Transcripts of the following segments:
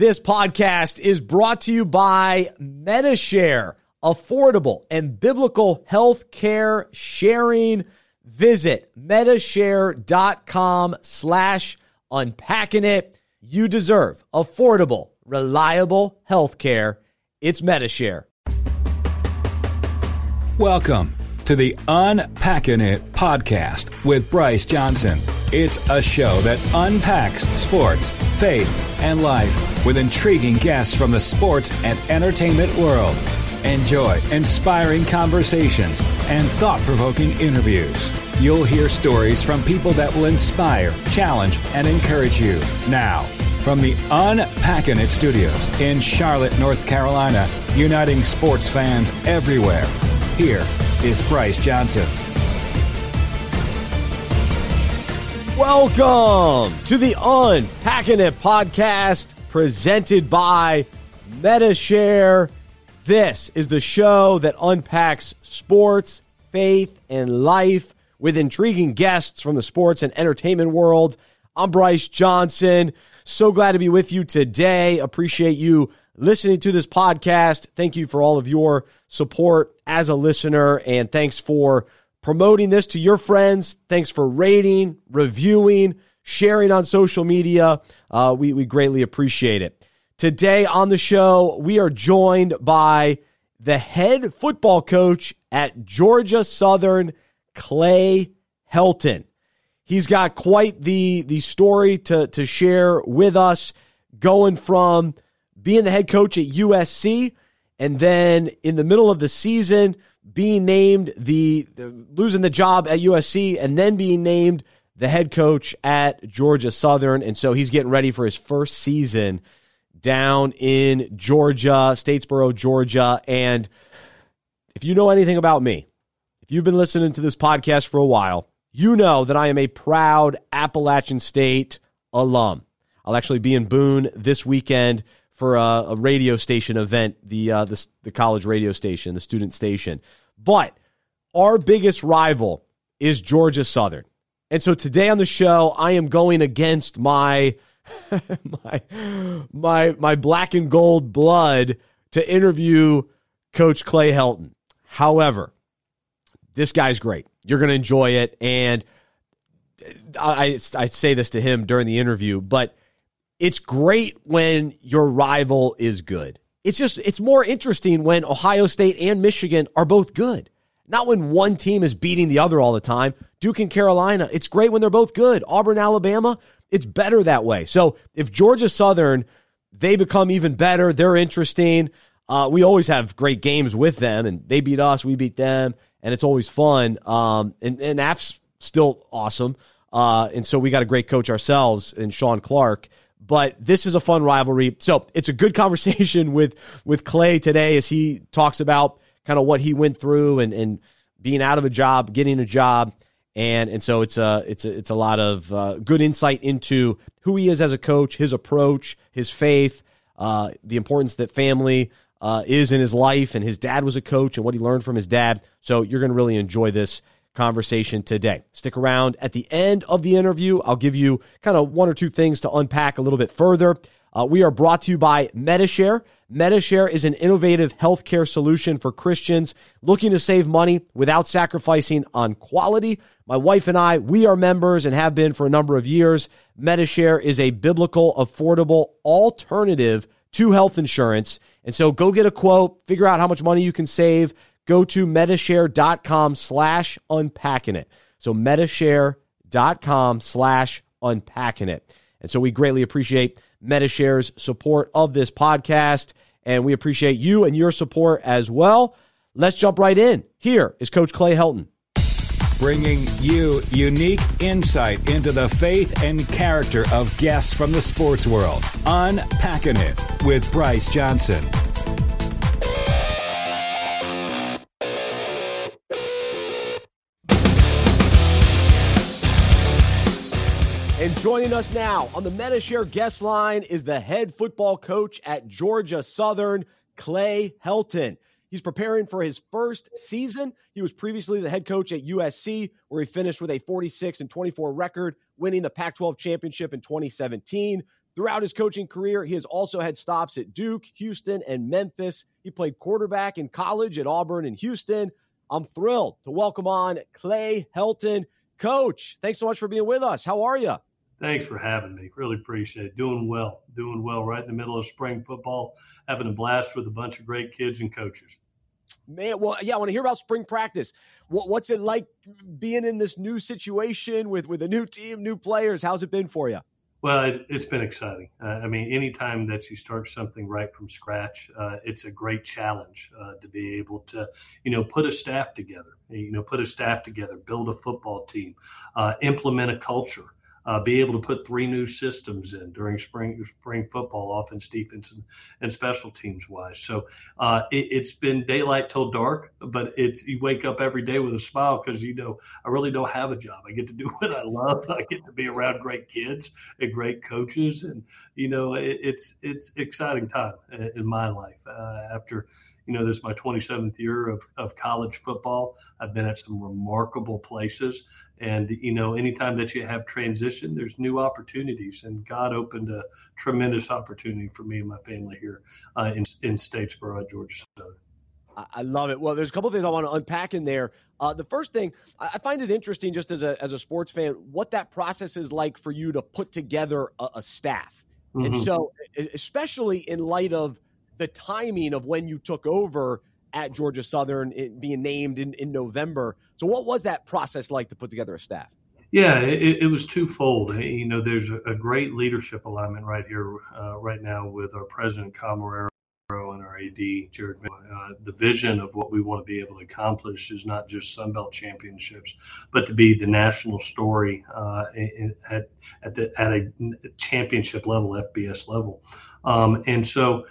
This podcast is brought to you by Medi-Share, affordable and biblical health care sharing. Visit medishare.com slash unpacking it. You deserve affordable, reliable health care. It's Medi-Share. Welcome to the Unpacking It podcast with Bryce Johnson. It's a show that unpacks sports, faith, and life with intriguing guests from the sports and entertainment world. Enjoy inspiring conversations and thought provoking interviews. You'll hear stories from people that will inspire, challenge, and encourage you. Now, from the Unpacking It studios in Charlotte, North Carolina, uniting sports fans everywhere, here is Bryce Johnson. Welcome to the Unpacking It podcast presented by Medi-Share. This is the show that unpacks sports, faith, and life with intriguing guests from the sports and entertainment world. I'm Bryce Johnson. So glad to be with you today. Appreciate you listening to this podcast. Thank you for all of your support as a listener, and thanks for promoting this to your friends. Thanks for rating, reviewing, sharing on social media. Uh, we, we greatly appreciate it. Today on the show, we are joined by the head football coach at Georgia Southern, Clay Helton. He's got quite the, the story to, to share with us, going from being the head coach at USC and then in the middle of the season being named the, the losing the job at USC and then being named the head coach at Georgia Southern. And so he's getting ready for his first season down in Georgia, Statesboro, Georgia. And if you know anything about me, if you've been listening to this podcast for a while, you know that I am a proud Appalachian State alum. I'll actually be in Boone this weekend for a, a radio station event, the, uh, the the college radio station, the student station. But our biggest rival is Georgia Southern, and so today on the show, I am going against my my my my black and gold blood to interview Coach Clay Helton. However, this guy's great. You're going to enjoy it, and I I say this to him during the interview, but it's great when your rival is good. It's just, it's more interesting when Ohio State and Michigan are both good. Not when one team is beating the other all the time. Duke and Carolina, it's great when they're both good. Auburn, Alabama, it's better that way. So if Georgia Southern, they become even better, they're interesting. Uh, we always have great games with them, and they beat us, we beat them, and it's always fun. Um, and, and App's still awesome. Uh, and so we got a great coach ourselves in Shawn Clark but this is a fun rivalry. So it's a good conversation with with Clay today as he talks about kind of what he went through and, and being out of a job, getting a job, and and so it's a it's a, it's a lot of uh, good insight into who he is as a coach, his approach, his faith, uh, the importance that family uh, is in his life, and his dad was a coach, and what he learned from his dad. So you're going to really enjoy this conversation today. Stick around at the end of the interview. I'll give you kind of one or two things to unpack a little bit further. Uh, we are brought to you by Medi-Share. Medi-Share is an innovative healthcare solution for Christians looking to save money without sacrificing on quality. My wife and I, we are members and have been for a number of years. Medi-Share is a biblical, affordable alternative to health insurance. And so go get a quote, figure out how much money you can save go to medishare.com slash unpacking it. So medishare.com slash unpacking it. And so we greatly appreciate Medi-Share's support of this podcast, and we appreciate you and your support as well. Let's jump right in. Here is Coach Clay Helton. Bringing you unique insight into the faith and character of guests from the sports world. Unpacking it with Bryce Johnson. Joining us now on the Medi-Share guest line is the head football coach at Georgia Southern, Clay Helton. He's preparing for his first season. He was previously the head coach at USC, where he finished with a 46 and 24 record, winning the Pac 12 championship in 2017. Throughout his coaching career, he has also had stops at Duke, Houston, and Memphis. He played quarterback in college at Auburn and Houston. I'm thrilled to welcome on Clay Helton. Coach, thanks so much for being with us. How are you? Thanks for having me. Really appreciate it. Doing well. Doing well right in the middle of spring football, having a blast with a bunch of great kids and coaches. Man, well, yeah, I want to hear about spring practice. What, what's it like being in this new situation with with a new team, new players? How's it been for you? Well, it, has been exciting. Uh, I mean, anytime that you start something right from scratch, uh, it's a great challenge uh, to be able to, you know, put a staff together. You know, put a staff together, build a football team, uh, implement a culture uh, be able to put three new systems in during spring spring football, offense, defense, and, and special teams wise. So uh, it, has been daylight till dark, but it's you wake up every day with a smile because you know I really don't have a job. I get to do what I love. I get to be around great kids and great coaches, and you know it, it's it's exciting time in my life uh, after you know, this is my 27th year of, of college football. I've been at some remarkable places. And, you know, anytime that you have transition, there's new opportunities. And God opened a tremendous opportunity for me and my family here uh, in, in Statesboro, Georgia Southern. I love it. Well, there's a couple of things I want to unpack in there. Uh, the first thing, I find it interesting, just as a as a sports fan, what that process is like for you to put together a, a staff, mm-hmm. and so especially in light of the timing of when you took over at Georgia Southern being named in, in November. So, what was that process like to put together a staff? Yeah, it, it was twofold. You know, there's a, great leadership alignment right here, uh, right now, with our president, Kyle Marrero, and our AD, Jared. Uh, the vision of what we want to be able to accomplish is not just Sunbelt championships, but to be the national story uh, at at, the, at a championship level, FBS level. Um, and so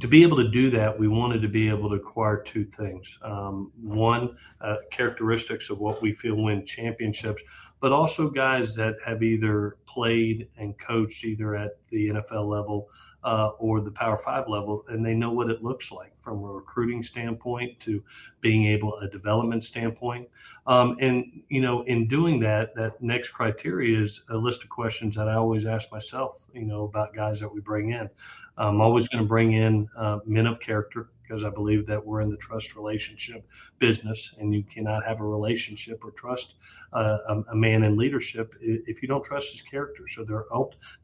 to be able to do that, we wanted to be able to acquire two things. Um, one, uh, characteristics of what we feel win championships, but also guys that have either played and coached either at the NFL level uh, or the Power Five level, and they know what it looks like from a recruiting standpoint to being able a development standpoint. Um, and you know, in doing that, that next criteria is a list of questions that I always ask myself. You know, about guys that we bring in. I'm always going to bring in uh, men of character because I believe that we're in the trust relationship business, and you cannot have a relationship or trust uh, a, a, man in leadership if you don't trust his character. So they're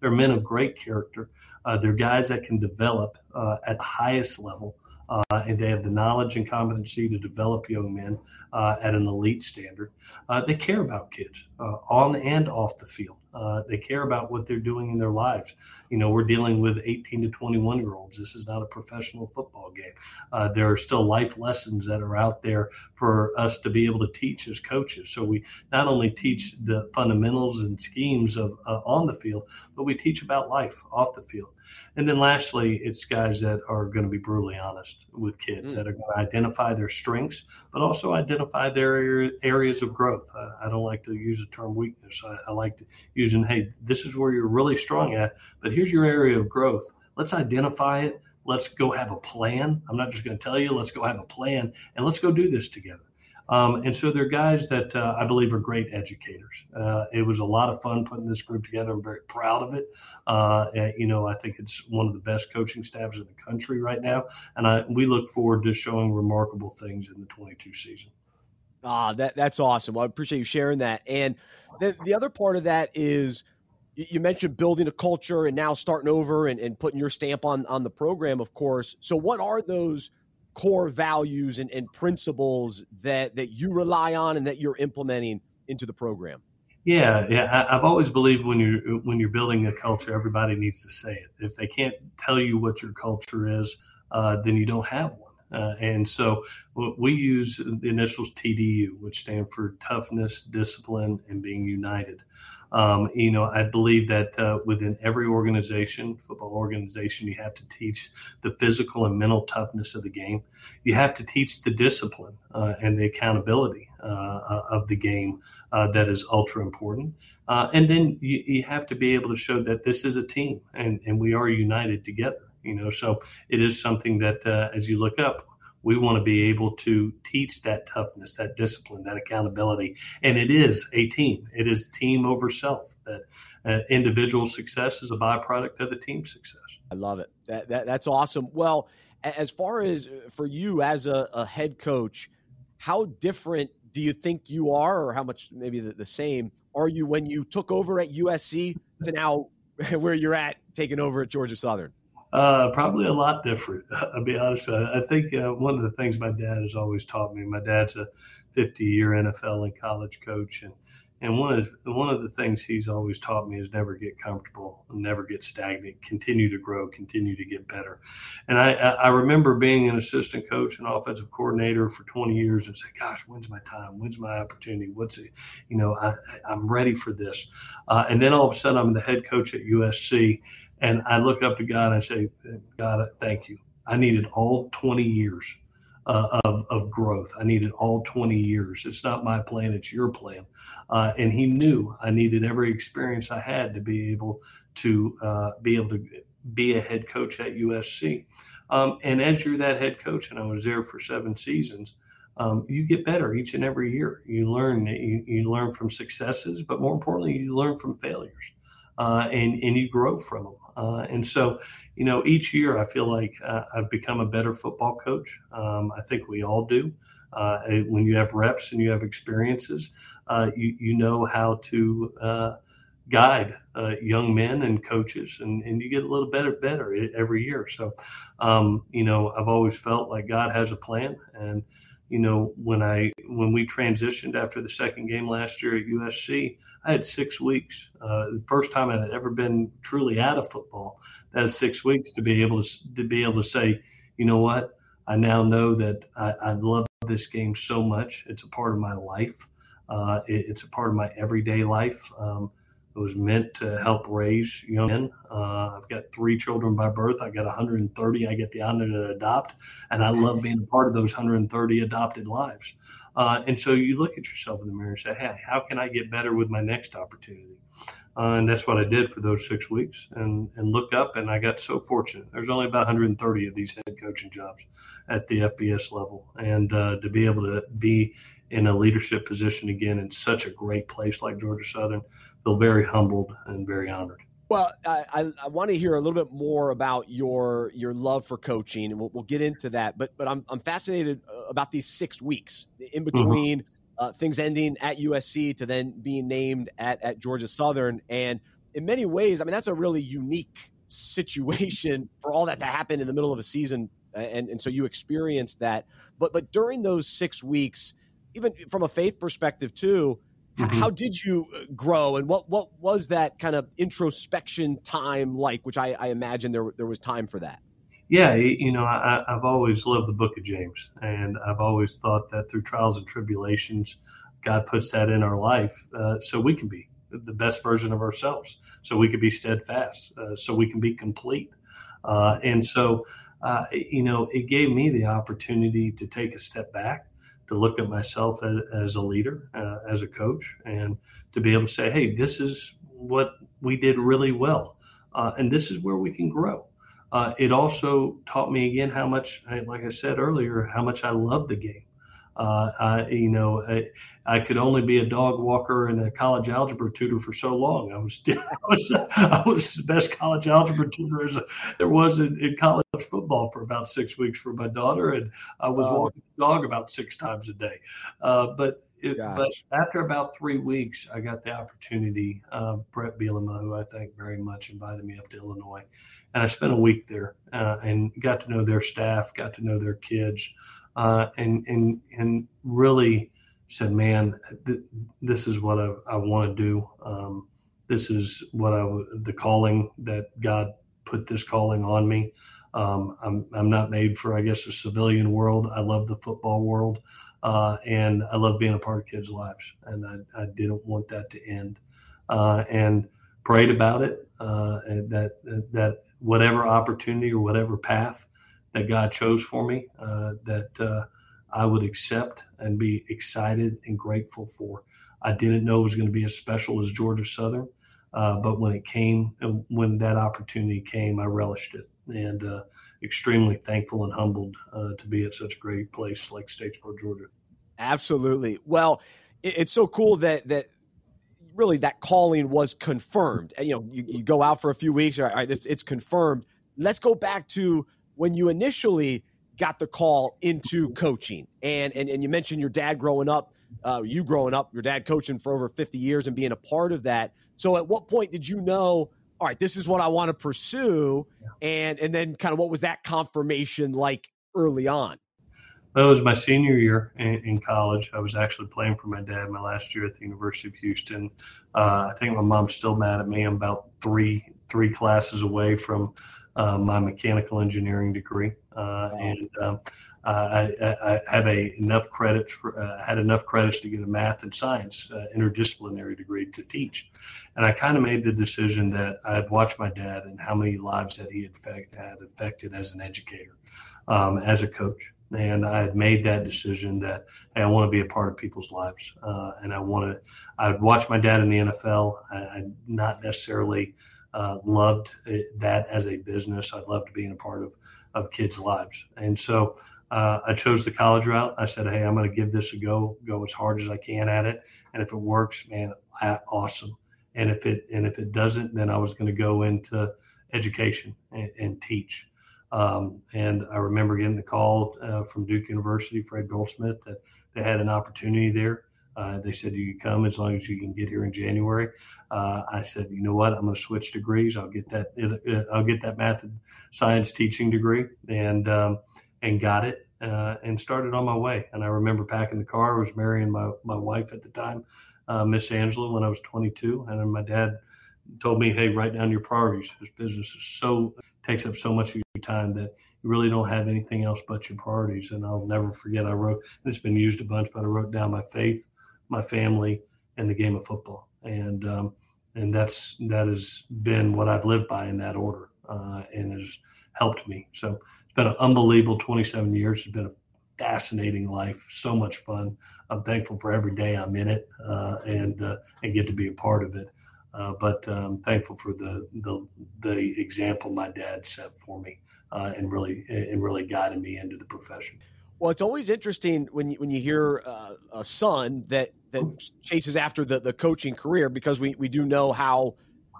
they're men of great character. Uh, they're guys that can develop uh, at the highest level uh, and they have the knowledge and competency to develop young men uh, at an elite standard. Uh, they care about kids on and off the field. Uh, they care about what they're doing in their lives. You know, we're dealing with 18 to 21 year olds. This is not a professional football game. Uh, there are still life lessons that are out there for us to be able to teach as coaches. So we not only teach the fundamentals and schemes of on the field, but we teach about life off the field. And then lastly, it's guys that are going to be brutally honest with kids mm. that are going to identify their strengths, but also identify their areas of growth. I, I don't like to use the term weakness. I, I like to using, hey, this is where you're really strong at, but here's your area of growth. Let's identify it. Let's go have a plan. I'm not just going to tell you, let's go have a plan and let's go do this together. Um, and so they're guys that uh, I believe are great educators. Uh, it was a lot of fun putting this group together. I'm very proud of it. Uh, you know, I think it's one of the best coaching staffs in the country right now, and I, we look forward to showing remarkable things in the 22 season. Ah, that that's awesome. Well, I appreciate you sharing that. And the the other part of that is you mentioned building a culture and now starting over and, and putting your stamp on on the program, of course. So what are those core values and, and principles that that you rely on and that you're implementing into the program? Yeah, yeah. I, have always believed when you're when you're building a culture, everybody needs to say it. If they can't tell you what your culture is, uh, then you don't have one. Uh, and so we use the initials TDU, which stand for toughness, discipline, and being united. Um, you know, I believe that uh, within every organization, football organization, you have to teach the physical and mental toughness of the game. You have to teach the discipline uh, and the accountability uh, uh of the game uh, that is ultra important. And then you, you have to be able to show that this is a team and, and we are united together. You know, so it is something that as you look up, We want to be able to teach that toughness, that discipline, that accountability. And it is a team. It is team over self. That uh, individual success is a byproduct of the team success. I love it. That, that, that's awesome. Well, as far as uh, for you as a, a, head coach, how different do you think you are, or how much maybe the, the same are you when you took over at USC to now where you're at taking over at Georgia Southern? Uh, probably a lot different. I'll be honest. I think uh, one of the things my dad has always taught me. My dad's a 50 year NFL and college coach, and and one of one of the things he's always taught me is never get comfortable, never get stagnant, continue to grow, continue to get better. And I, I remember being an assistant coach and offensive coordinator for 20 years and say, "Gosh, when's my time? When's my opportunity? What's it? You know, I, I'm ready for this." Uh, and then all of a sudden, I'm the head coach at USC, and I look up to God and I say, "God, thank you. I needed all 20 years." uh, of, of growth. I needed all 20 years. It's not my plan, it's your plan. Uh, and he knew I needed every experience I had to be able to uh, be able to be a head coach at USC. Um, and as you're that head coach, and I was there for seven seasons, um, you get better each and every year. You learn you, you learn from successes, but more importantly, you learn from failures, uh, and and you grow from them. Uh, and so, you know, each year I feel like uh, I've become a better football coach. Um, I think we all do. Uh, when you have reps and you have experiences, uh, you, you know how to uh, guide uh, young men and coaches, and, and you get a little better, better every year. So, um, you know, I've always felt like God has a plan, and you know, when I when we transitioned after the second game last year at USC, I had six weeks. Uh, the first time I had ever been truly out of football. That is six weeks to be able to to be able to say, you know what, I now know that I, I love this game so much. It's a part of my life. Uh, it, it's a part of my everyday life. Um, it was meant to help raise young men. Uh, I've got three children by birth. I got 130. I get the honor to adopt, and I love being a part of those 130 adopted lives. Uh, and so you look at yourself in the mirror and say, "Hey, how can I get better with my next opportunity?" Uh, and that's what I did for those six weeks, and and look up, and I got so fortunate. There's only about 130 of these head coaching jobs at the FBS level, and uh, to be able to be in a leadership position again in such a great place like Georgia Southern feel very humbled and very honored. Well, I, I, want to hear a little bit more about your your love for coaching, and we'll, we'll get into that. But but I'm I'm fascinated uh, about these six weeks in mm-hmm. between mm-hmm. uh, things ending at USC to then being named at at Georgia Southern, and in many ways, I mean that's a really unique situation for all that to happen in the middle of a season, and and so you experienced that. But but during those six weeks, even from a faith perspective too Mm-hmm. How did you uh, grow, and what what was that kind of introspection time like? Which I, I imagine there there was time for that. Yeah, you know, I, I've always loved the Book of James, and I've always thought that through trials and tribulations, God puts that in our life uh, so we can be the best version of ourselves, so we can be steadfast, uh, so we can be complete. Uh, and so, uh, you know, it gave me the opportunity to take a step back to look at myself as, as a leader, uh, as a coach, and to be able to say, hey, this is what we did really well, uh, and this is where we can grow. Uh, it also taught me again how much, like I said earlier, how much I love the game. Uh, I, you know, I, I, could only be a dog walker and a college algebra tutor for so long. I was, I was, I was the best college algebra tutor as a, there was in, in, college football for about six weeks for my daughter, and I was walking the dog about six times a day. Uh, but it, but after about three weeks, I got the opportunity. Uh, Bret Bielema, who I thank very much, invited me up to Illinois, and I spent a week there uh, and got to know their staff, got to know their kids uh, and and and really said, "Man, th- this is what I, I want to do. Um, this is what I the calling that God put this calling on me. Um, I'm I'm not made for I guess the civilian world. I love the football world, uh, and I love being a part of kids' lives. And I, I didn't want that to end. Uh, and prayed about it. Uh, that that whatever opportunity or whatever path that God chose for me uh, that uh, I would accept and be excited and grateful for. I didn't know it was going to be as special as Georgia Southern, uh, but when it came, when that opportunity came, I relished it and uh, extremely thankful and humbled uh, to be at such a great place like Statesboro, Georgia. Absolutely. Well, it's so cool that that really that calling was confirmed. You know, you, you go out for a few weeks, all right, this, it's confirmed. Let's go back to when you initially got the call into coaching, and and, and you mentioned your dad growing up, uh, you growing up, your dad coaching for over fifty years and being a part of that. So, at what point did you know? All right, this is what I want to pursue, and and then kind of what was that confirmation like early on? That was my senior year in, in, college. I was actually playing for my dad my last year at the University of Houston. Uh, I think my mom's still mad at me. I'm about three three classes away from uh, my mechanical engineering degree, uh, wow. and um, I, I, have a enough credits for uh, had enough credits to get a math and science uh, interdisciplinary degree to teach, and I kind of made the decision that I'd watched my dad and how many lives that he had, had affected as an educator, um, as a coach and I had made that decision that hey, I want to be a part of people's lives, uh, and I want to. I would watch my dad in the NFL. I, I not necessarily uh, loved it, that as a business. I loved being a part of of kids' lives, and so uh, I chose the college route. I said, hey, I'm going to give this a go, go as hard as I can at it, and if it works, man, awesome. And if it and if it doesn't, then I was going to go into education and, and teach. Um, and I remember getting the call uh, from Duke University, Fred Goldsmith, that they had an opportunity there. Uh, they said you can come as long as you can get here in January. Uh, I said, you know what? I'm going to switch degrees. I'll get that. Uh, I'll get that math and science teaching degree, and um, and got it, uh, and started on my way. And I remember packing the car. I was marrying my my wife at the time, uh, Miss Angela, when I was 22, and then my dad told me, hey, write down your priorities. This business is so takes up so much of your time that you really don't have anything else but your priorities. And I'll never forget. I wrote. and It's been used a bunch, but I wrote down my faith, my family, and the game of football. And um, and that's that has been what I've lived by in that order, uh, and has helped me. So been an unbelievable 27 years. It's been a fascinating life, so much fun. I'm thankful for every day I'm in it, uh, and uh, and get to be a part of it. Uh, but um, thankful for the, the, the example my dad set for me uh, and really and really guided me into the profession. Well, it's always interesting when you, when you hear uh, a son that that chases after the, the coaching career because we, we do know how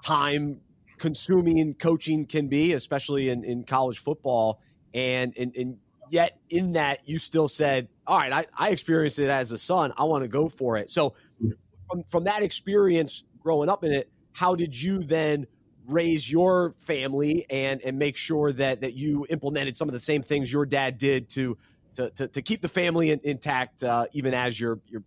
time consuming coaching can be, especially in, in college football. And, and and yet in that you still said, all right, I, I experienced it as a son. I want to go for it. So from, from that experience, growing up in it, how did you then raise your family and and make sure that that you implemented some of the same things your dad did to to to, to keep the family in, intact uh, even as you're you're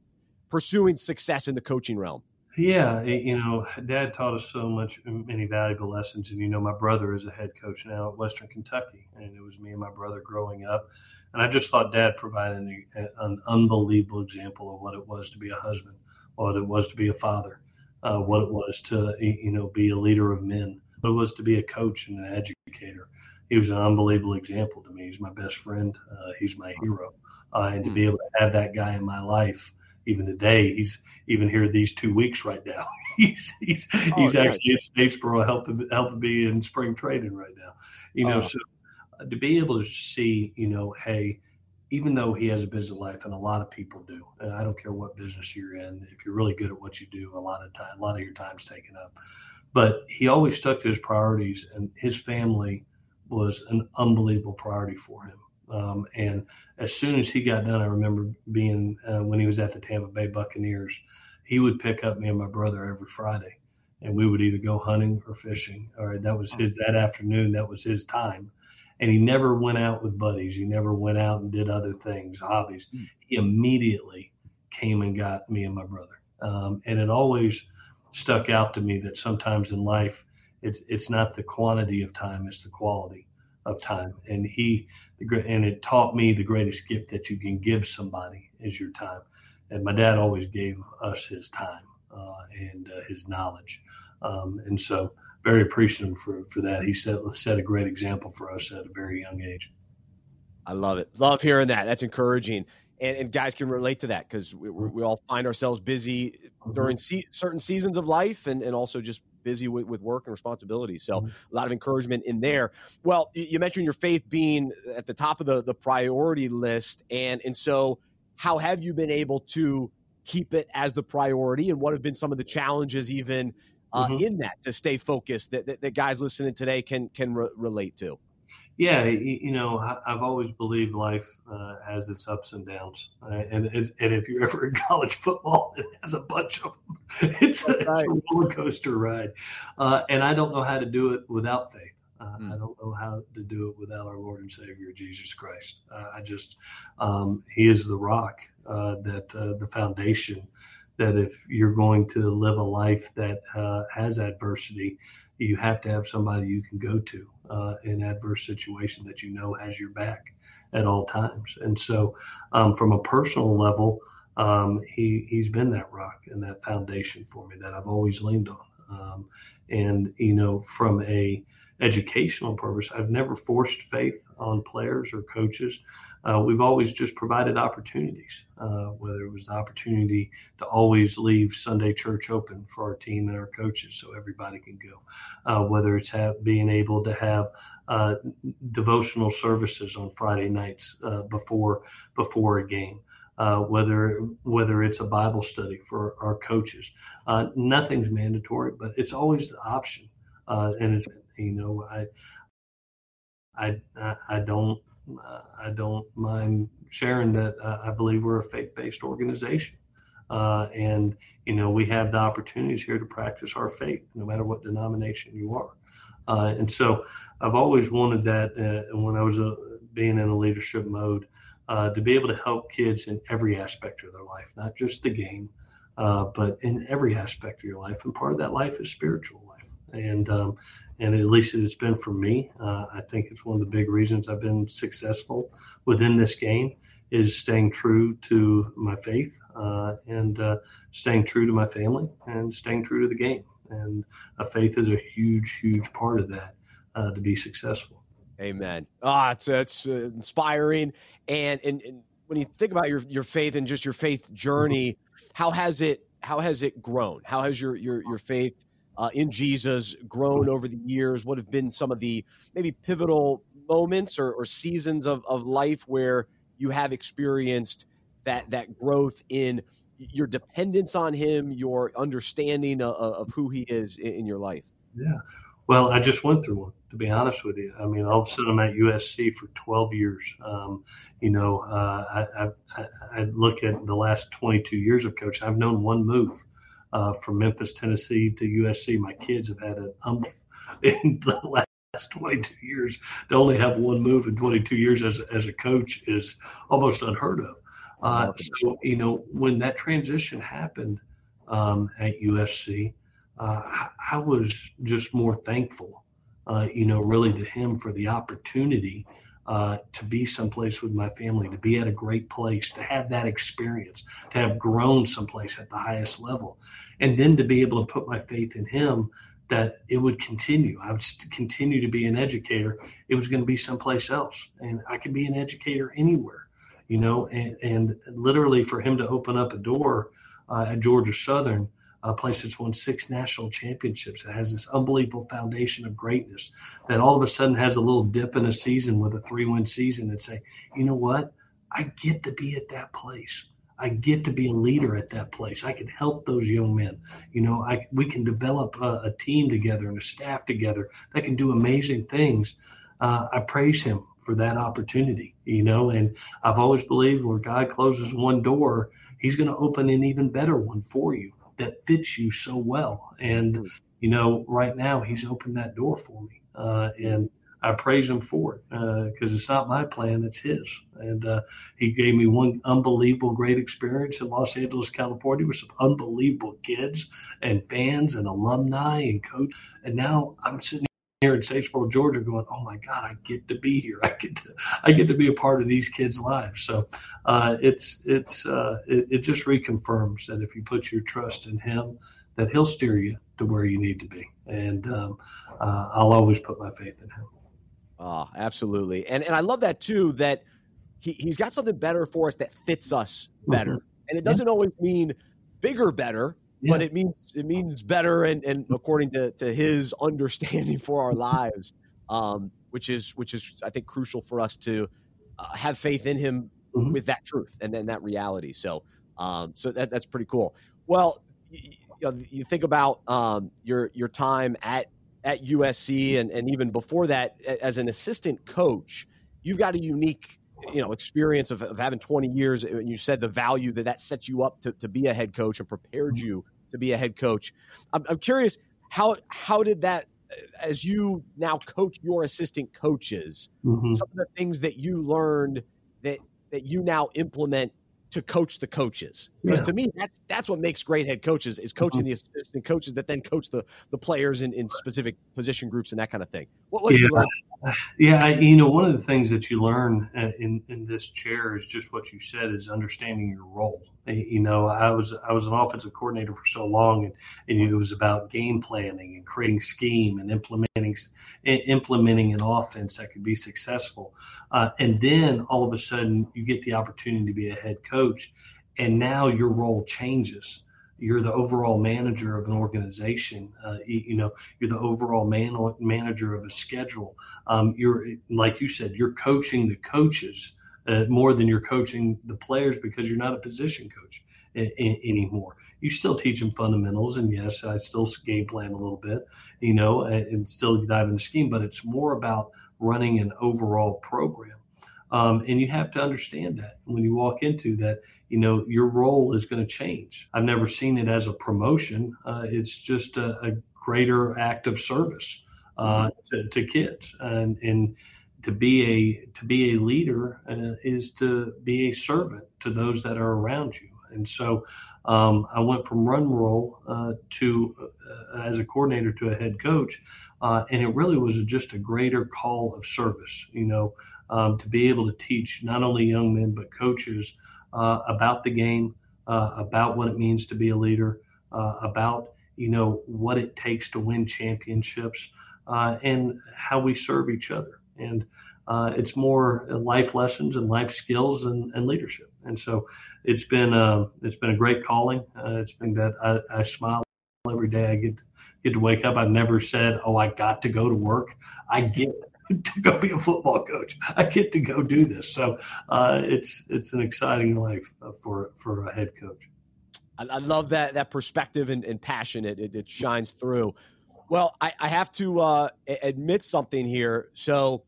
pursuing success in the coaching realm? Yeah, you know, Dad taught us so much, many valuable lessons. And you know, my brother is a head coach now at Western Kentucky, and it was me and my brother growing up. And I just thought Dad provided an, an unbelievable example of what it was to be a husband, what it was to be a father, uh, what it was to you know be a leader of men, what it was to be a coach and an educator. He was an unbelievable example to me. He's my best friend. Uh, he's my hero, uh, and to be able to have that guy in my life, even today, he's even here these two weeks right now. he's he's, oh, he's actually at Statesboro helping helping me in spring training right now. You know, oh. so uh, to be able to see, you know, hey even though he has a busy life, and a lot of people do. And I don't care what business you're in. If you're really good at what you do, a lot of time, a lot of your time's taken up. But he always stuck to his priorities, and his family was an unbelievable priority for him. Um, and as soon as he got done, I remember being uh, when he was at the Tampa Bay Buccaneers, he would pick up me and my brother every Friday, and we would either go hunting or fishing. All right, that was his that afternoon. That was his time and he never went out with buddies. He never went out and did other things, hobbies. Mm. He immediately came and got me and my brother. Um, and it always stuck out to me that sometimes in life, it's it's not the quantity of time; it's the quality of time. And he, the and it taught me the greatest gift that you can give somebody is your time. And my dad always gave us his time uh, and uh, his knowledge. Um, and so very appreciative for, for that. He set set a great example for us at a very young age. I love it. Love hearing that. That's encouraging. And, and guys can relate to that because we, we, all find ourselves busy during se- certain seasons of life and, and also just busy with, with work and responsibilities. So mm-hmm. a lot of encouragement in there. Well, you mentioned your faith being at the top of the, the priority list. And, and so how have you been able to keep it as the priority and what have been some of the challenges even uh, mm-hmm. in that to stay focused that, that, that guys listening today can, can re- relate to? Yeah, you know, I've always believed life uh, has its ups and downs, uh, and and if you're ever in college football, it has a bunch of them. It's, a, it's a roller coaster ride, uh, and I don't know how to do it without faith. mm. I don't know how to do it without our Lord and Savior Jesus Christ. Uh, I just, um, He is the rock uh, that the foundation. That if you're going to live a life that has adversity, you have to have somebody you can go to uh, in adverse situation that you know has your back at all times. And so, um, from a personal level, um, he he's been that rock and that foundation for me that I've always leaned on. Um, and you know, from a educational purpose, I've never forced faith on players or coaches uh, we've always just provided opportunities, uh, whether it was the opportunity to always leave Sunday church open for our team and our coaches so everybody can go, uh, whether it's have, being able to have uh, devotional services on Friday nights uh, before before a game. Uh, whether whether it's a Bible study for our coaches, nothing's mandatory, but it's always the option. and it's you know I I I don't uh, I don't mind sharing that uh, I believe we're a faith based organization. Uh, and, you know, we have the opportunities here to practice our faith, no matter what denomination you are. Uh, and so I've always wanted that uh, when I was uh, being in a leadership mode to be able to help kids in every aspect of their life, not just the game, but in every aspect of your life. And part of that life is spiritual life. And um, and at least it's been for me. Uh, I think it's one of the big reasons I've been successful within this game is staying true to my faith uh, and uh, staying true to my family and staying true to the game. And a faith is a huge, huge part of that uh, to be successful. Amen. Ah, it's it's uh, inspiring. And, and and when you think about your your faith and just your faith journey, how has it how has it grown? How has your your your faith uh, in Jesus grown over the years? What have been some of the maybe pivotal moments or, or seasons of, of life where you have experienced that that growth in your dependence on Him, your understanding of, of who He is in, in your life? Yeah. Well, I just went through one, to be honest with you. I mean, all of a sudden I'm at USC for 12 years. Um, you know, uh, I, I, I, look at the last 22 years of coaching. I've known one move uh, from Memphis, Tennessee to USC. My kids have had an unbelief in the last 22 years. To only have one move in 22 years as, as a coach is almost unheard of. Uh, so, you know, when that transition happened um, at USC, uh, I, I, was just more thankful, uh, you know, really to him for the opportunity uh, to be someplace with my family, to be at a great place, to have that experience, to have grown someplace at the highest level, and then to be able to put my faith in Him that it would continue. I would continue to be an educator. It was going to be someplace else, and I could be an educator anywhere, you know. And, and literally, for Him to open up a door uh, at Georgia Southern a place that's won six national championships. It has this unbelievable foundation of greatness that all of a sudden has a little dip in a season with a three win season and say, you know what? I get to be at that place. I get to be a leader at that place. I can help those young men. You know, I, we can develop a, a team together and a staff together that can do amazing things. Uh, I praise him for that opportunity, you know, and I've always believed where God closes one door, he's going to open an even better one for you that fits you so well. And hmm. you know, right now he's opened that door for me, uh, and I praise him for it because uh, it's not my plan; it's his. And uh, he gave me one unbelievable, great experience in Los Angeles, California, with some unbelievable kids and fans and alumni and coach. And now I'm sitting here in Statesboro, Georgia, going, "Oh my God, I get to be here. I get to, I get to be a part of these kids' lives." So uh, it's it's uh, it, it, just reconfirms that if you put your trust in Him, that He'll steer you to where you need to be. And um, uh, I'll always put my faith in Him. Oh, absolutely, and and I love that too. That he he's got something better for us that fits us better, mm-hmm. and it doesn't yeah. always mean bigger, better yeah. but it means it means better and, and according to, to his understanding for our lives, um, which is which is I think crucial for us to uh, have faith in him mm-hmm. with that truth and then that reality. So um, so that that's pretty cool. Well, you, know, you think about um, your your time at at USC and, and even before that as an assistant coach, you've got a unique you know experience of, of having 20 years and you said the value that that sets you up to, to be a head coach and prepared mm-hmm. you to be a head coach I'm, I'm curious how how did that as you now coach your assistant coaches mm-hmm. some of the things that you learned that that you now implement to coach the coaches because yeah. to me that's that's what makes great head coaches is coaching mm-hmm. the assistant coaches that then coach the the players in, in specific position groups and that kind of thing what, what yeah. you yeah, you know, one of the things that you learn uh, in in this chair is just what you said is understanding your role. You know, I was I was an offensive coordinator for so long, and, and it was about game planning and creating scheme and implementing implementing an offense that could be successful. Uh, and then all of a sudden, you get the opportunity to be a head coach, and now your role changes you're the overall manager of an organization. Uh, you, know, you're the overall man, manager of a schedule. Um, you're like you said, you're coaching the coaches uh, more than you're coaching the players because you're not a position coach a- a- anymore. You still teach them fundamentals, and yes, I still game plan a little bit, you know, and, and still dive into scheme. But it's more about running an overall program. Um, and you have to understand that when you walk into that, you know, your role is going to change. I've never seen it as a promotion. Uh, it's just a, a, greater act of service uh, to, to, kids, and, and to be a to be a leader uh, is to be a servant to those that are around you. And so, um, I went from run role uh, to uh, as a coordinator to a head coach, uh, and it really was just a greater call of service. You know, um, to be able to teach not only young men but coaches uh, about the game, uh, about what it means to be a leader, about you know what it takes to win championships, and how we serve each other. And uh, it's more life lessons and life skills and, and leadership. And so it's been uh, it's been a great calling. it's been that I, I smile every day. I get get to wake up. I've never said, "Oh, I got to go to work." I get to go be a football coach. I get to go do this. So uh, it's it's an exciting life uh, for for a head coach. I, I love that that perspective and, and passion. It, it, it shines through. Well, I, I have to uh, admit something here. So,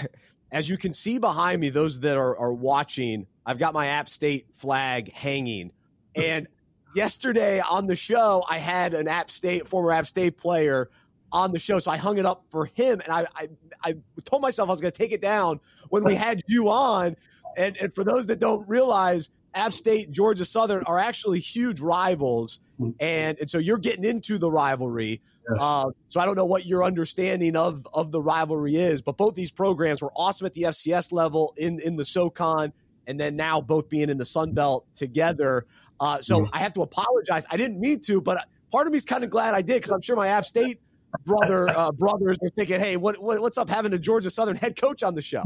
as you can see behind me, those that are, are watching, I've got my App State flag hanging. And yesterday on the show, I had an App State, former App State player on the show. So I hung it up for him, and I I, I told myself I was going to take it down when we had you on. And and for those that don't realize, App State, Georgia Southern are actually huge rivals, and and so you're getting into the rivalry. Uh, so I don't know what your understanding of of the rivalry is, but both these programs were awesome at the FCS level in in the SoCon, and then now both being in the Sun Belt together. Uh, so I have to apologize. I didn't mean to, but part of me is kind of glad I did because I'm sure my App State brother uh, brothers are thinking, "Hey, what, what, what's up having a Georgia Southern head coach on the show?"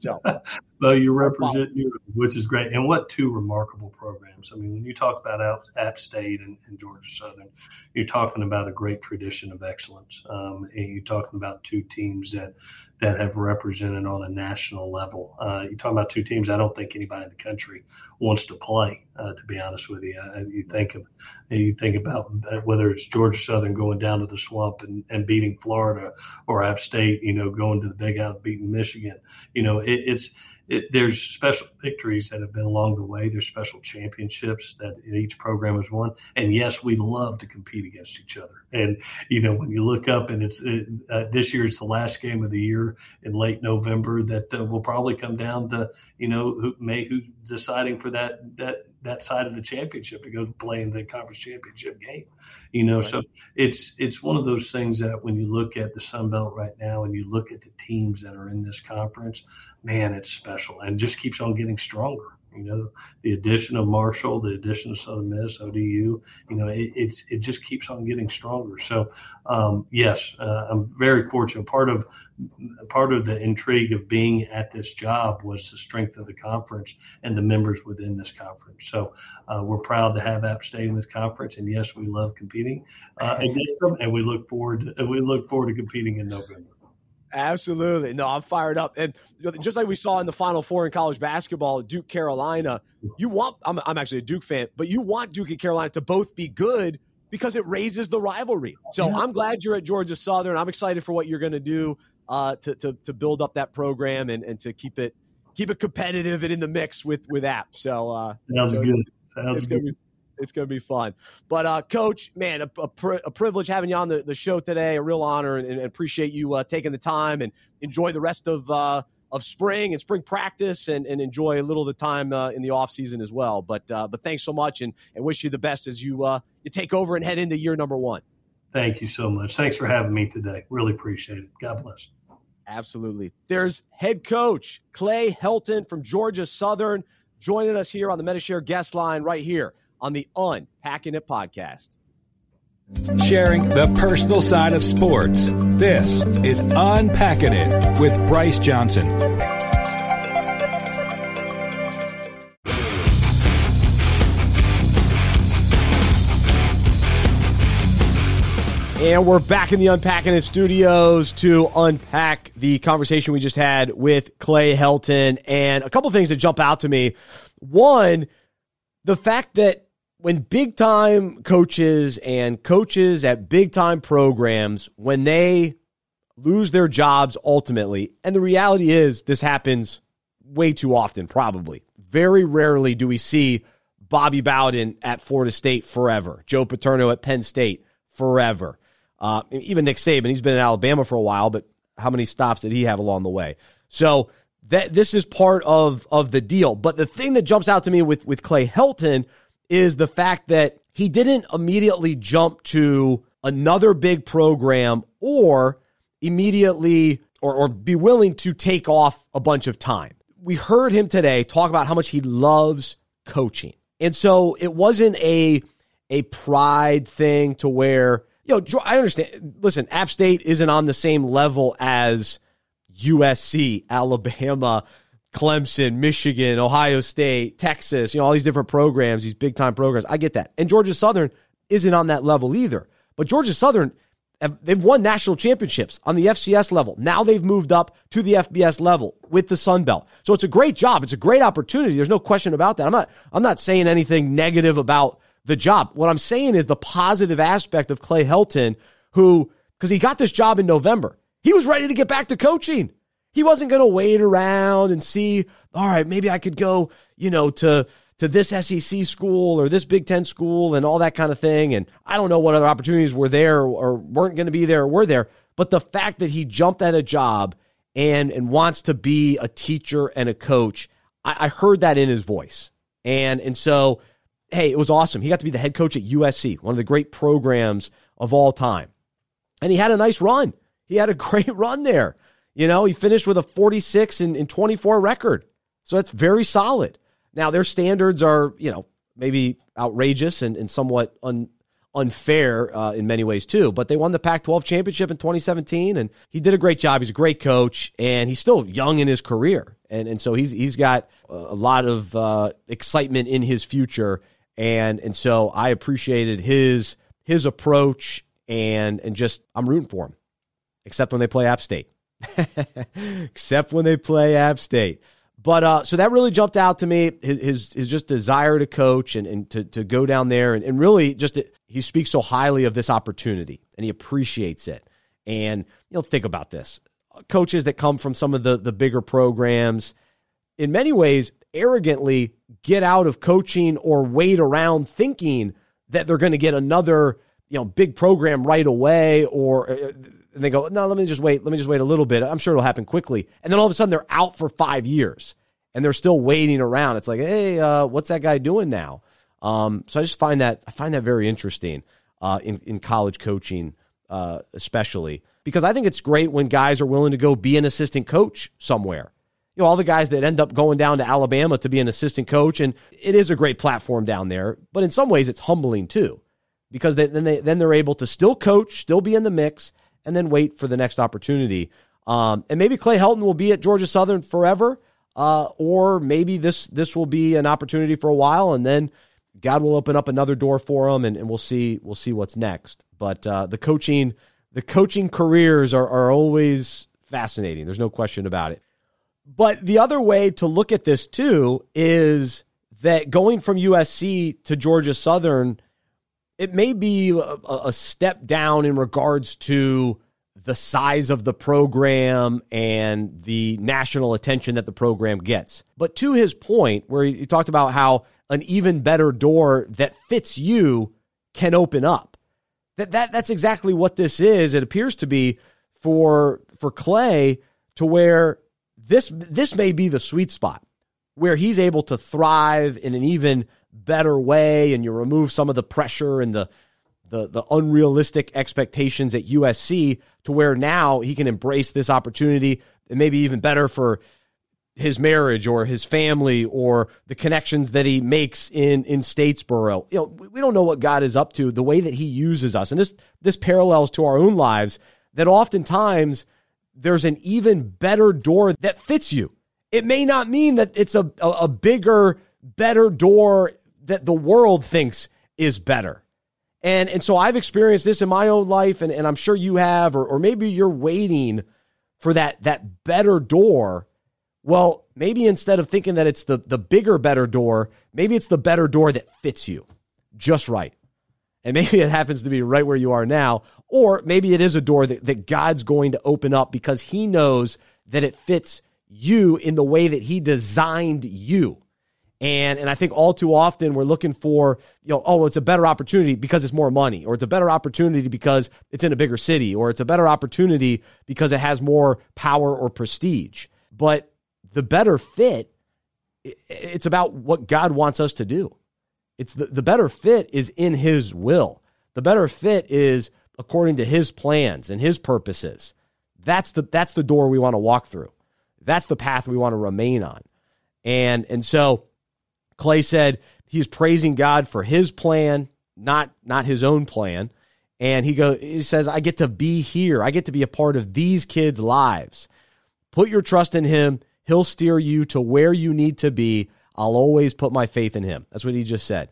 So, well, you represent you, which is great. And what two remarkable programs! I mean, when you talk about App, App State and, and, Georgia Southern, you're talking about a great tradition of excellence, um, and you're talking about two teams that that have represented on a national level. Uh, you're talking about two teams I don't think anybody in the country wants to play. Uh, to be honest with you, uh, you think of you think about uh, whether it's Georgia Southern going down to the swamp and, and beating Florida, or App State, you know, going to the Big House beating Michigan. You know, it, it's it, there's special victories that have been along the way. There's special championships that each program has won. And yes, we love to compete against each other. And, you know, when you look up and it's it, uh, this year, it's the last game of the year in late November that uh, will probably come down to, you know, who may, who's deciding for that, that, that side of the championship to go play in the conference championship game. You know, right. so it's it's one of those things that when you look at the Sun Belt right now and you look at the teams that are in this conference, man, it's special special and just keeps on getting stronger. You know, the addition of Marshall, the addition of Southern Miss, ODU, you know, it, it's it just keeps on getting stronger. So, um, yes, uh, I'm very fortunate. Part of part of the intrigue of being at this job was the strength of the conference and the members within this conference. So, uh, we're proud to have App State in this conference, and yes, we love competing uh, against them, and we look forward to, we look forward to competing in November. Absolutely. No, I'm fired up. And just like we saw in the Final Four in college basketball, Duke, Carolina, you want, I'm, I'm actually a Duke fan, but you want Duke and Carolina to both be good because it raises the rivalry. So yeah. I'm glad you're at Georgia Southern. I'm excited for what you're going to do uh, to, to, to build up that program and, and to keep it keep it competitive and in the mix with with App. So uh, sounds so good. Sounds good. Be, it's going to be fun. But, uh, Coach, man, a, a, pri- a, privilege having you on the, the show today. A real honor, and, and appreciate you uh, taking the time and enjoy the rest of uh, of spring and spring practice, and, and enjoy a little of the time uh, in the off season as well. But uh, but thanks so much, and, and wish you the best as you uh, you take over and head into year number one. Thank you so much. Thanks for having me today. Really appreciate it. God bless. Absolutely. There's head coach Clay Helton from Georgia Southern joining us here on the Medi-Share guest line right here on the Unpacking It podcast. Sharing the personal side of sports. This is Unpacking It with Bryce Johnson. And we're back in the Unpacking It studios to unpack the conversation we just had with Clay Helton. And a couple things that jump out to me. One, the fact that when big time coaches and coaches at big time programs, when they lose their jobs ultimately, and the reality is this happens way too often, probably. Very rarely do we see Bobby Bowden at Florida State forever, Joe Paterno at Penn State forever. Uh, even Nick Saban, he's been in Alabama for a while, but how many stops did he have along the way? So that this is part of of the deal. But the thing that jumps out to me with with Clay Helton is the fact that he didn't immediately jump to another big program or immediately or, or be willing to take off a bunch of time. We heard him today talk about how much he loves coaching. And so it wasn't a a pride thing to where, you know, I understand. Listen, App State isn't on the same level as USC, Alabama, Clemson, Michigan, Ohio State, Texas, you know, all these different programs, these big time programs. I get that. And Georgia Southern isn't on that level either. But Georgia Southern, they've won national championships on the FCS level. Now they've moved up to the FBS level with the Sun Belt. So it's a great job. It's a great opportunity. There's no question about that. I'm not, I'm not saying anything negative about the job. What I'm saying is the positive aspect of Clay Helton, who, because he got this job in November, he was ready to get back to coaching. He wasn't going to wait around and see, all right, maybe I could go, you know, to to this SEC school or this Big Ten school and all that kind of thing. And I don't know what other opportunities were there or weren't going to be there or were there. But the fact that he jumped at a job and and wants to be a teacher and a coach, I, I heard that in his voice. And and so, hey, it was awesome. He got to be the head coach at USC, one of the great programs of all time. And he had a nice run. He had a great run there. You know, he finished with a 46 and, and 24 record. So that's very solid. Now, their standards are, you know, maybe outrageous and, and somewhat un, unfair uh, in many ways too. But they won the Pac-12 championship in 2017, and he did a great job. He's a great coach, and he's still young in his career, and and so he's he's got a lot of uh, excitement in his future, and and so I appreciated his his approach, and and just I'm rooting for him, except when they play App State. except when they play App State. But uh, so that really jumped out to me. His his, his just desire to coach and, and to, to go down there and, and really just he speaks so highly of this opportunity and he appreciates it. And you know, think about this: coaches that come from some of the the bigger programs, in many ways, arrogantly get out of coaching or wait around thinking that they're going to get another you know big program right away or uh, and they go, no, let me just wait. Let me just wait a little bit. I'm sure it'll happen quickly. And then all of a sudden they're out for five years and they're still waiting around. It's like, hey, uh, what's that guy doing now? Um, so I just find that I find that very interesting uh, in in college coaching, uh, especially because I think it's great when guys are willing to go be an assistant coach somewhere. you know all the guys that end up going down to Alabama to be an assistant coach, and it is a great platform down there. But in some ways, it's humbling too, because they, then they then they're able to still coach, still be in the mix, and then wait for the next opportunity. Um, and maybe Clay Helton will be at Georgia Southern forever, uh, or maybe this this will be an opportunity for a while, and then God will open up another door for him, and, and we'll see we'll see what's next. But uh, the coaching the coaching careers are, are always fascinating. There's no question about it. But the other way to look at this too is that going from USC to Georgia Southern, it may be a, a step down in regards to the size of the program and the national attention that the program gets. But to his point, where he talked about how an even better door that fits you can open up. That, that that's exactly what this is. It appears to be for for Clay to where this this may be the sweet spot where he's able to thrive in an even better way and you remove some of the pressure and the the the unrealistic expectations at USC to where now he can embrace this opportunity and maybe even better for his marriage or his family or the connections that he makes in in Statesboro. You know, we don't know what God is up to, the way that he uses us. And this this parallels to our own lives that oftentimes there's an even better door that fits you. It may not mean that it's a, a, a bigger, better door that the world thinks is better. And, and so I've experienced this in my own life, and, and I'm sure you have, or, or maybe you're waiting for that, that better door. Well, maybe instead of thinking that it's the, the bigger, better door, maybe it's the better door that fits you just right. And maybe it happens to be right where you are now, or maybe it is a door that, that God's going to open up because he knows that it fits you in the way that he designed you. And and I think all too often we're looking for, you know, oh, it's a better opportunity because it's more money, or it's a better opportunity because it's in a bigger city, or it's a better opportunity because it has more power or prestige. But the better fit, it's about what God wants us to do. It's the, the better fit is in his will. The better fit is according to his plans and his purposes. That's the that's the door we want to walk through. That's the path we want to remain on. And and so Clay said he's praising God for his plan, not not his own plan. And he go he says I get to be here. I get to be a part of these kids' lives. Put your trust in him. He'll steer you to where you need to be. I'll always put my faith in him. That's what he just said.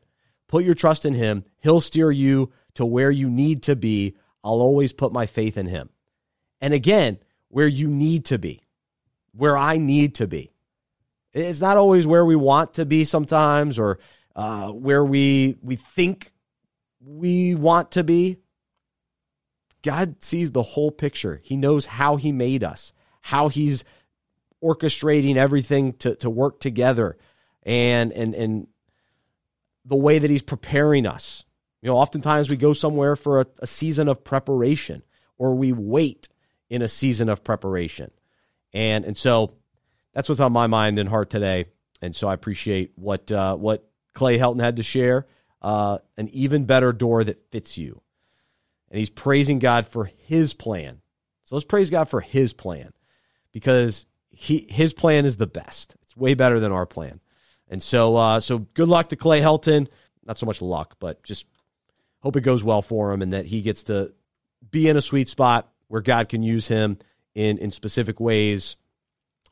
Put your trust in him. He'll steer you to where you need to be. I'll always put my faith in him. And again, where you need to be, where I need to be. It's not always where we want to be sometimes or uh, where we we think we want to be. God sees the whole picture. He knows how he made us, how he's orchestrating everything to, to work together and and and the way that he's preparing us. You know, oftentimes we go somewhere for a, a season of preparation or we wait in a season of preparation. And and so that's what's on my mind and heart today. And so I appreciate what uh, what Clay Helton had to share. Uh, an even better door that fits you. And he's praising God for his plan. So let's praise God for his plan because he his plan is the best. It's way better than our plan. And so, uh, so good luck to Clay Helton. Not so much luck, but just hope it goes well for him and that he gets to be in a sweet spot where God can use him in in specific ways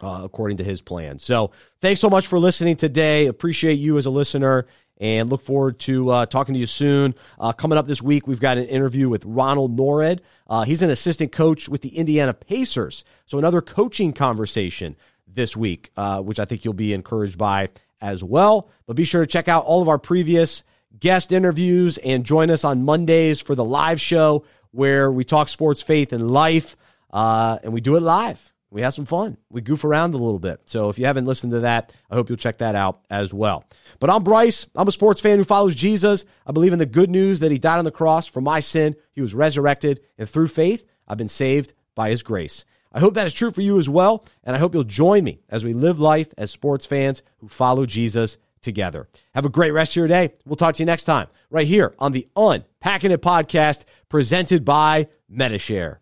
uh, according to His plan. So, thanks so much for listening today. Appreciate you as a listener. And look forward to uh, talking to you soon. Uh, coming up this week, we've got an interview with Ronald Nored. Uh, he's an assistant coach with the Indiana Pacers. So, another coaching conversation this week, uh, which I think you'll be encouraged by as well. But be sure to check out all of our previous guest interviews and join us on Mondays for the live show where we talk sports, faith, and life. Uh, and we do it live. We have some fun. We goof around a little bit. So if you haven't listened to that, I hope you'll check that out as well. But I'm Bryce. I'm a sports fan who follows Jesus. I believe in the good news that he died on the cross for my sin. He was resurrected. And through faith, I've been saved by his grace. I hope that is true for you as well, and I hope you'll join me as we live life as sports fans who follow Jesus together. Have a great rest of your day. We'll talk to you next time, right here on the Unpacking It podcast presented by Medi-Share.